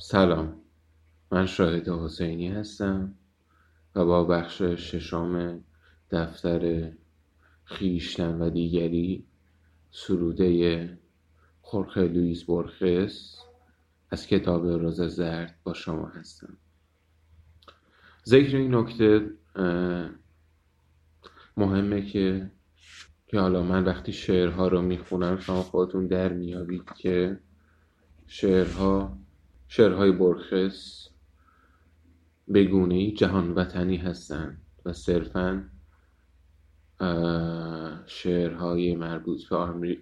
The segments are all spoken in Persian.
سلام. من شاهد حسینی هستم و با بخش ششم دفتر خیشتن و دیگری سروده خورخه لویس برخس از کتاب روز زرد با شما هستم. ذکر این نکته مهمه که که حالا من وقتی شعرها رو می‌خونم شما خودتون در میابید که شعرها شعرهای برخس به ای جهان وطنی هستند و صرفا شعرهای مربوط به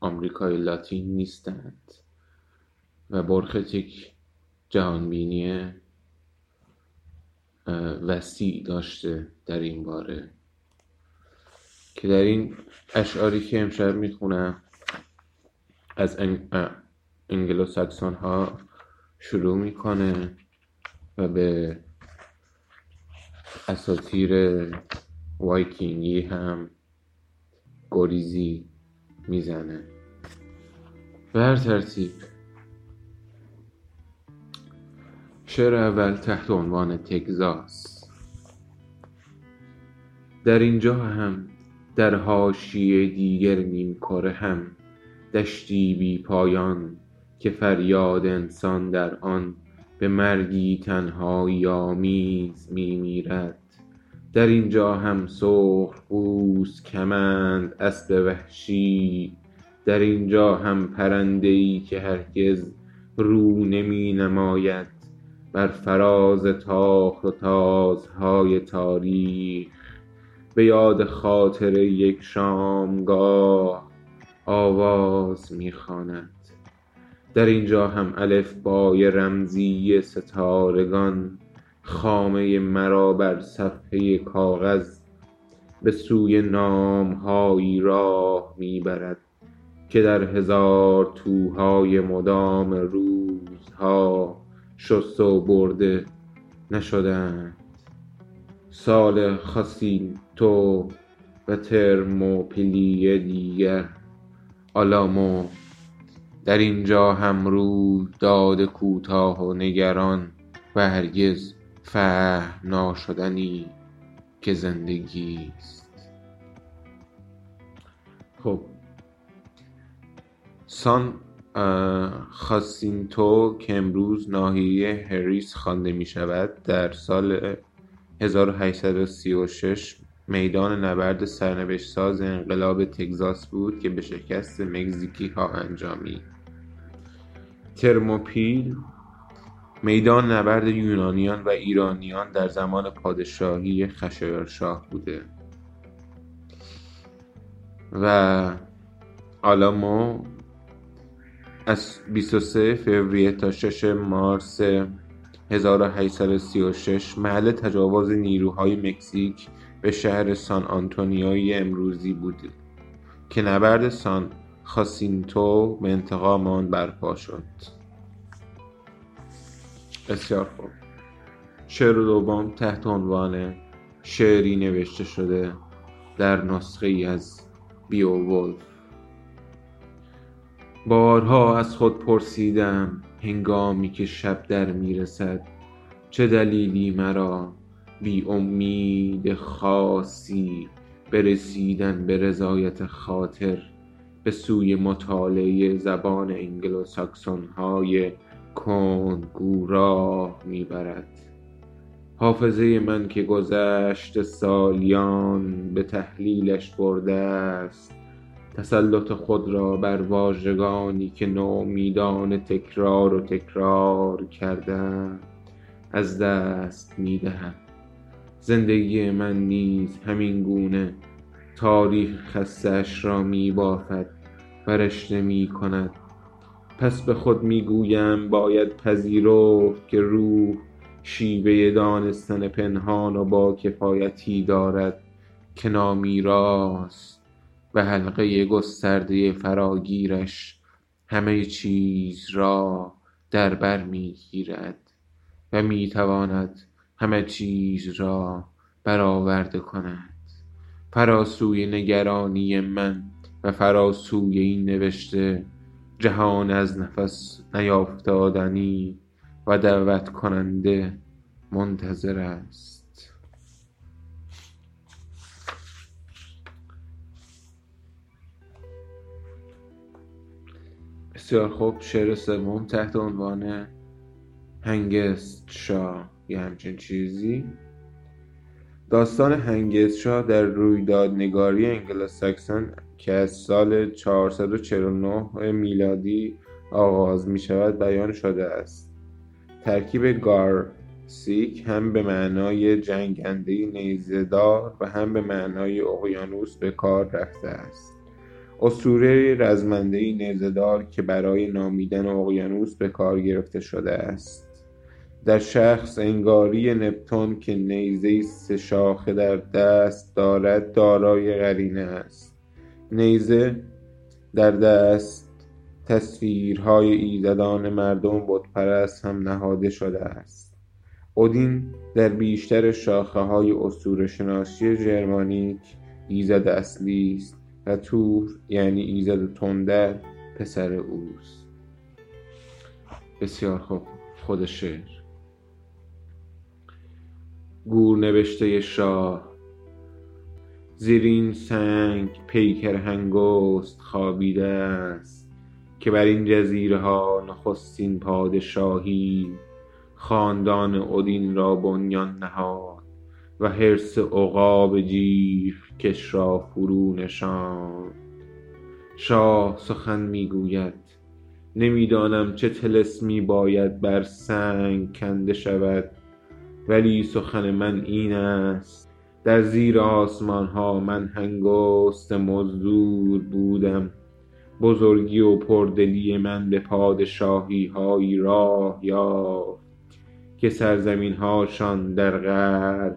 آمریکای لاتین نیستند. و برخس یک جهانبینی وسیع داشته در این باره. که در این اشعاری که امشب می‌خونم از انگلو ساکسون ها شروع می‌کنه و به اساطیر وایکینگی هم گریزی می‌زنه. به هر ترتیب شعر اول تحت عنوان تگزاس. در اینجا هم در حاشیه دیگر نیمکره هم دشتی بی پایان که فریاد انسان در آن به مرگی تنهایی آمیز می میرد. در اینجا هم سرخ پوست کمند اسب وحشی در اینجا هم پرنده ای که هرگز رو نمی نماید. بر فراز تاخت و تازهای تاریخ به یاد خاطر یک شامگاه آواز می‌خواند در اینجا هم الفبای رمزی ستارگان خامه مرا بر صفحه کاغذ به سوی نامهایی راه می‌برد که در هزار توهای مدام روزها شست و برده نشدند. سال خاسینتو و ترموپیلی دیگر آلامو در اینجا هم روی داد کوتاه و نگران و هرگز فهم ناشدنی که زندگی است. خب. سان خاسینتو که امروز ناحیه هریس خوانده می شود در سال 1836 میدان نبرد سرنوشتساز انقلاب تگزاس بود که به شکست مکزیکی ها انجامید ترموپیل میدان نبرد یونانیان و ایرانیان در زمان پادشاهی خشایارشاه بوده. و آلامو از 23 فوریه تا 6 مارس 1836 محل تجاوز نیروهای مکزیک به شهر سان آنتونیوی امروزی بود که نبرد سان خاسینتو به انتقام آن برپا شد. بسیار خوب. شعر دوم تحت عنوان شعری نوشته شده در نسخه ای از بیو ولف بارها از خود پرسیدم هنگامی که شب در می‌رسد چه دلیلی مرا بی امید خاصی برسیدن به رضایت خاطر به سوی مطالعه زبان انگلو ساکسون های کندگو راه می‌برد. حافظه من که گذشت سالیان به تحلیلش برده است تسلط خود را بر واژگانی که نومیدان تکرار و تکرار کردند از دست می‌دهم. زندگی من نیز همین گونه تاریخ خستش را می بافد و رشته می کند پس به خود می گویم باید پذیرفت که روح شیوه دانستن پنهان و با کفایتی دارد که نامیراست و حلقه گسترده فراگیرش همه چیز را در بر می‌گیرد و می‌تواند همه چیز را برآورده کند. فراسوی نگرانی من و فراسوی این نوشته جهان از نفس نیافتادنی و دعوت کننده منتظر است. بسیار خوب شعر سوم تحت عنوان هنگست شاه. یه همچین چیزی. داستان هنگست شاه در رویدادنگاری انگلوساکسون که از سال 449 میلادی آغاز می شود بیان شده است. ترکیب گارسیک هم به معنای جنگنده نیزدار و هم به معنای اقیانوس به کار رفته است. اسطوره رزمنده نیزدار که برای نامیدن اقیانوس به کار گرفته شده است. در شخص انگاری نپتون که نیزه سه شاخه در دست دارد دارای قرینه است. نیزه در دست تصویرهای ایزدان مردم بتپرست هم نهاده شده است. اودین در بیشتر شاخه های اسطوره شناسی ژرمانیک ایزد اصلی است و تور یعنی ایزد تندر پسر اوست. بسیار خوب. خود شعر گور نوشته شاه. زیر این سنگ پیکر هنگست خوابیده است که بر این جزیره ها نخستین پادشاهی خاندان اودین را بنیان نهاد و حرص عقاب کش را فرو نشاند. شاه سخن می‌گوید نمی‌دانم چه طلسمی باید بر سنگ کنده شود. ولی سخن من این است. در زیر آسمان ها من هنگست مزدور بودم. بزرگی و پردلی من به پادشاهی هایی راه یافت که سرزمین هاشان در غرب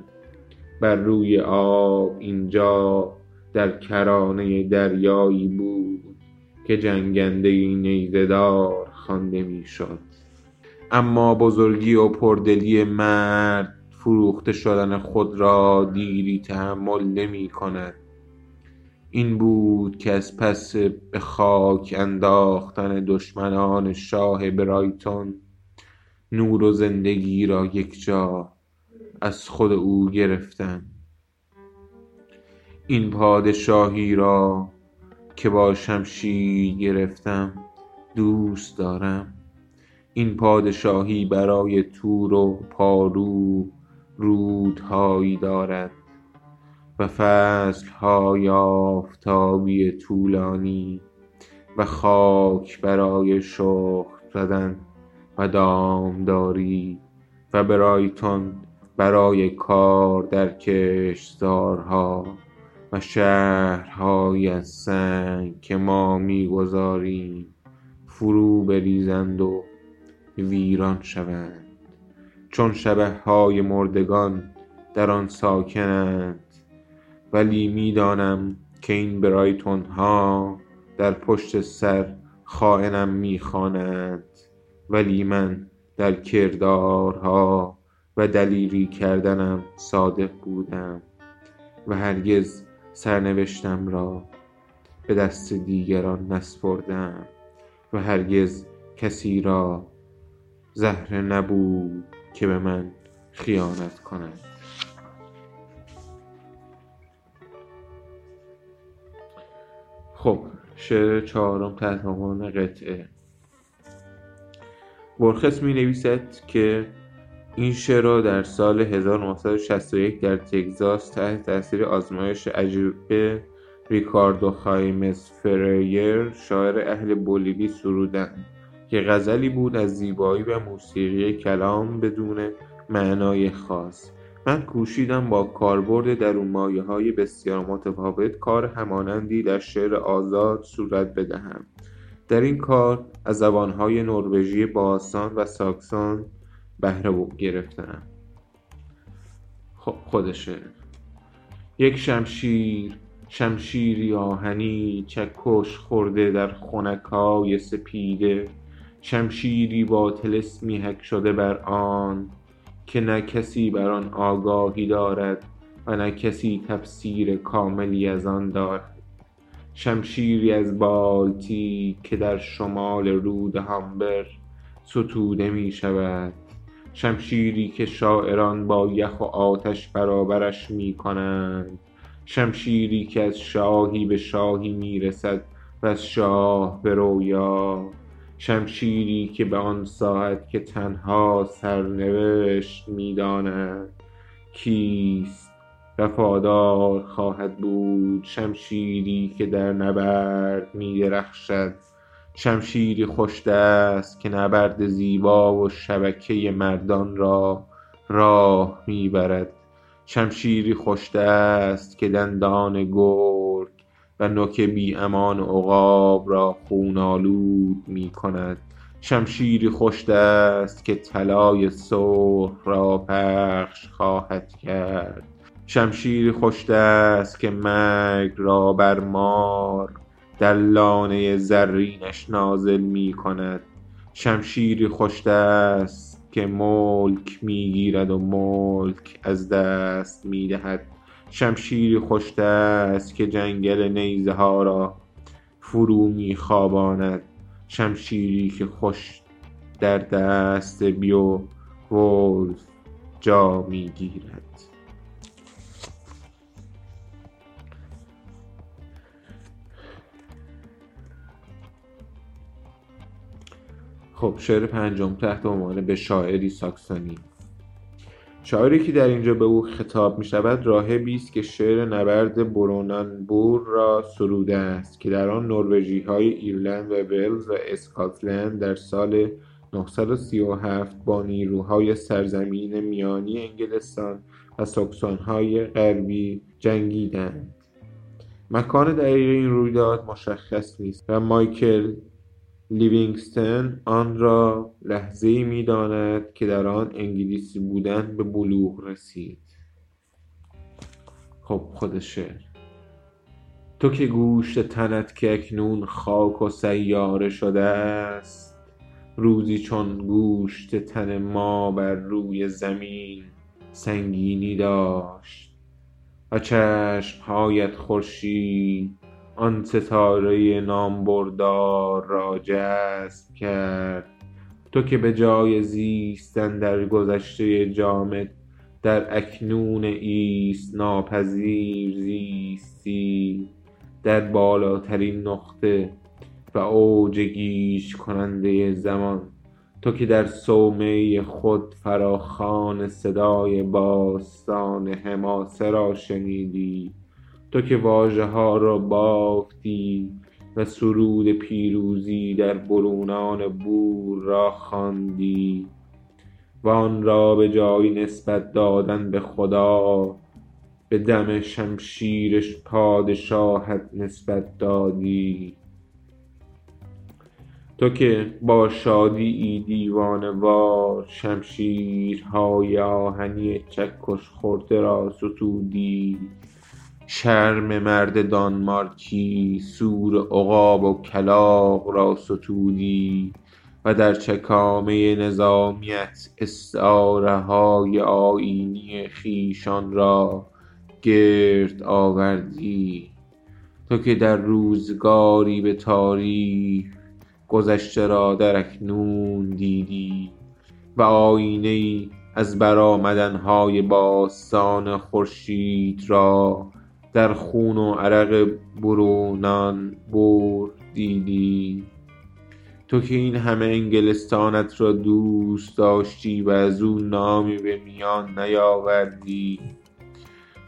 بر روی آب اینجا در کرانه دریایی بود که جنگنده نیزه دار خوانده می‌شد. اما بزرگی و پردلی مرد فروخته شدن خود را دیری تحمل نمی کند. این بود که از پس به خاک انداختن دشمنان شاه برایتون نور و زندگی را یکجا از خود او گرفتم این پادشاهی را که با شمشیر گرفتم دوست دارم. این پادشاهی برای تور و پارو رودهایی دارد و فصلهای آفتابی طولانی و خاک برای شخم زدن و دامداری و برایتون برای کار در کشتزارها و شهرهایی از سنگ که ما می‌گذاریم فرو بریزند و ویران شوند. چون های مردگان در آن ساکنند. ولی می‌دانم که این برایتون ها در پشت سر خائنم می‌خوانند. ولی من در کردارها و دلیری کردنم صادق بودم و هرگز سرنوشتم را به دست دیگران نسپردم و هرگز کسی را زهره نبود که به من خیانت کند. خب شعر چهارم عنوان قطعه. برخس می نویسد که این شعر را در سال 1961 در تگزاس تحت تاثیر آزمایش عجیب ریکاردو خایمس فریر شاعر اهل بولیوی سرودند. که غزلی بود از زیبایی و موسیقی کلام بدون معنای خاص. من کوشیدم با کاربرد های بسیار متفاوت کار همانندی در شعر آزاد صورت بدهم. در این کار از زبانهای نروژی باستان و ساکسون بهره گرفتم. خب یک شمشیر شمشیری آهنی چکش خورده در خونکای سپیده. شمشیری با طلسمی حک شده بر آن که نه کسی بر آن آگاهی دارد و نه کسی تفسیر کاملی از آن دارد. شمشیری از بالتی که در شمال رود هامبر ستوده می شود. شمشیری که شاعران با یخ و آتش برابرش می کنند. شمشیری که از شاهی به شاهی می رسد و از شاه به رویا. شمشیری که به آن ساعت که تنها سرنوشت می داند کیست؟ وفادار خواهد بود شمشیری که در نبرد می درخشد. شمشیری خوش دست که نبرد زیبا و شبکه مردان را راه می برد. شمشیری خوش دست که دندان گرگ و نوک بی امان عقاب را خون آلود می کند. شمشیری خوش دست که طلای سرخ را پخش خواهد کرد. شمشیری خوش دست که مرگ را بر مار در لانه زرینش نازل می کند. شمشیری خوش دست که ملک می گیرد و ملک از دست می دهد. شمشیری خوش دست که جنگل نیزه ها را فرو می خواباند شمشیری که خوش در دست بیو ولف جا می گیرد خب شعر پنجم تحت عنوان به شاعری ساکسونی شاعری که در اینجا به او خطاب می شود راهبی است که شعر نبرد برونانبور را سروده است که در آن نروژی های ایرلند و ولز و اسکاتلند در سال 937 با نیروهای سرزمین میانی انگلستان و ساکسون های غربی جنگیدند. مکان دقیق این رویداد مشخص نیست و مایکل لیوینگستون آن را لحظهای می‌داند که در آن انگلیسی بودن به بلوغ رسید. خب خود شعر. تو که گوشت تنت که اکنون خاک و سیاره شده است روزی چون گوشت تن ما بر روی زمین سنگینی داشت و چشمهایت خورشید آن ستاره نامبردار را جذب کرد. تو که به جای زیستن در گذشته جامد در اکنون ایست ناپذیر زیستی. در بالاترین نقطه و اوج گیج کننده زمان تو که در صومعه خود فراخوان صدای باستان حماسه را شنیدی. تو که واژه ها را بافتی و سرود پیروزی در برونان بور را خواندی و آن را به جای نسبت دادن به خدا به دم شمشیر پادشاهت نسبت دادی. تو که با شادیی دیوانه وار شمشیرهای آهنی چکش خورده را ستودی. شرم مرد دانمارکی سور عقاب و کلاغ را ستودی و در چکامه نظامیت استعاره های آیینی خویشان را گرد آوردی. تو که در روزگاری به تاریخ گذشته را در اکنون دیدی و آیینه ای از برآمدن های باستان خورشید را در خون و عرق برونانبور دیدی؟ تو که این همه انگلستانت را دوست داشتی و از او نامی به میان نیاوردی.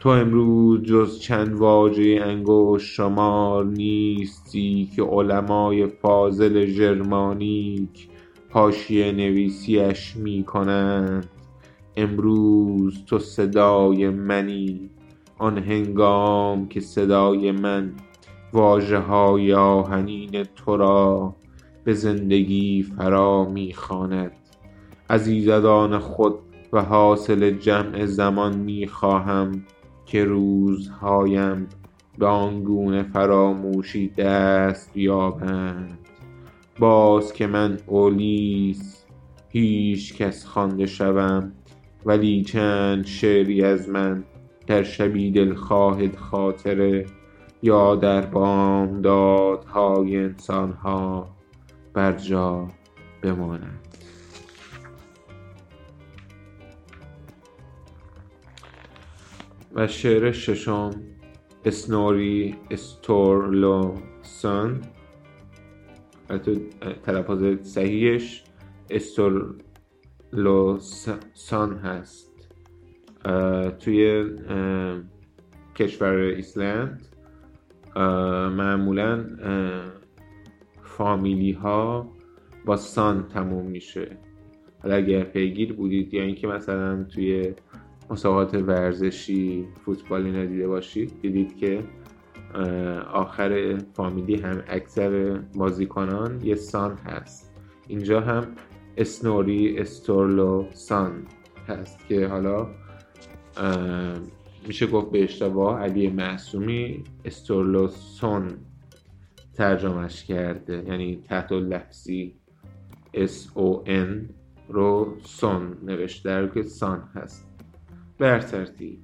تو امروز جز چند واژه انگشت شمار نیستی که علمای فاضل ژرمانیک حاشیه نویسیش می کنند امروز تو صدای منی. آن هنگام که صدای من واژه های آهنین تو را به زندگی فرا می خواند از ایزدان خود و حاصل جمع زمان می خواهم که روزهایم به آنگونه فراموشی دست یابند. باز که من اولیس هیچکس خوانده شوم ولی چند شعری از من در شبی دل خواهد خاطره یا در انسان ها بر جا بماند. و شعر ششم اسنوری استورلوسن. تو تلفظ صحیحش استورلو سن هست. توی کشور ایسلند معمولا فامیلی ها با سان تموم میشه. حالا اگر پیگیر بودید یا اینکه مثلا توی مسابقات ورزشی فوتبالی ندیده باشید دیدید که آخر فامیلی هم اکثر بازیکنان یه سان هست. اینجا هم اسنوری استورلو سان هست که حالا میشه گفت به اشتباه علی معصومی استورلوسون ترجمهش کرده. یعنی تحت لفظی S O N رو سون نوشته در که سان هست. بر ترتیب.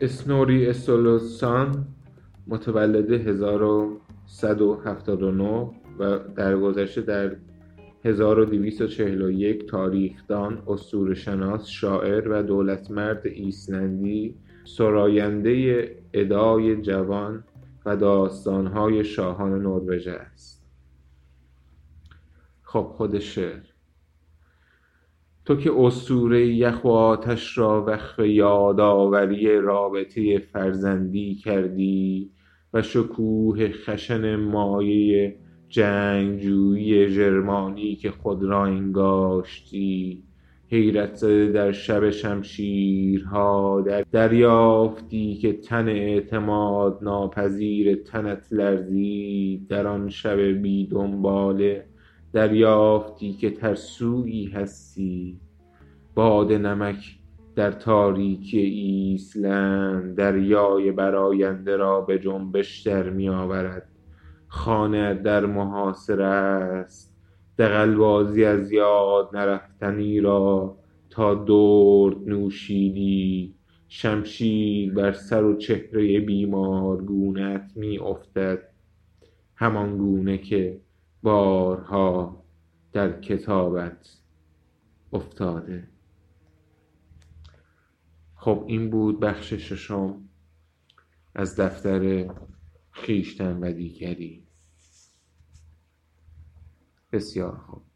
اسنوری استولوسان متولد 1179 و در گذشته در 1241 تاریخدان، شناس، شاعر و دولتمرد ایسلندی سراینده ادای جوان و داستانهای شاهان نروژ است. خب خود شعر. تو که اسطوره یخ و آتش را وقف یادآوری رابطه فرزندی کردی و شکوه خشن مایه جنگجویی ژرمانی که خود را انگاشتی. حیرت زده در شب شمشیرها در دریافتی که تن اعتماد ناپذیر تنت لرزید در آن شب بی دنباله دریافتی که ترسویی هستی. باد نمک در تاریکی ایسلند دریای براینده را به جنبش در می آورد خانه در محاصره است. دغلبازی از یاد نرفتنی را تا درد نوشیدی. شمشیر بر سر و چهره بیمار گونت می افتد همان گونه که بارها در کتابت افتاده. خب این بود بخش ششم از دفتر خیشتن و دیگری. بسیار خوب.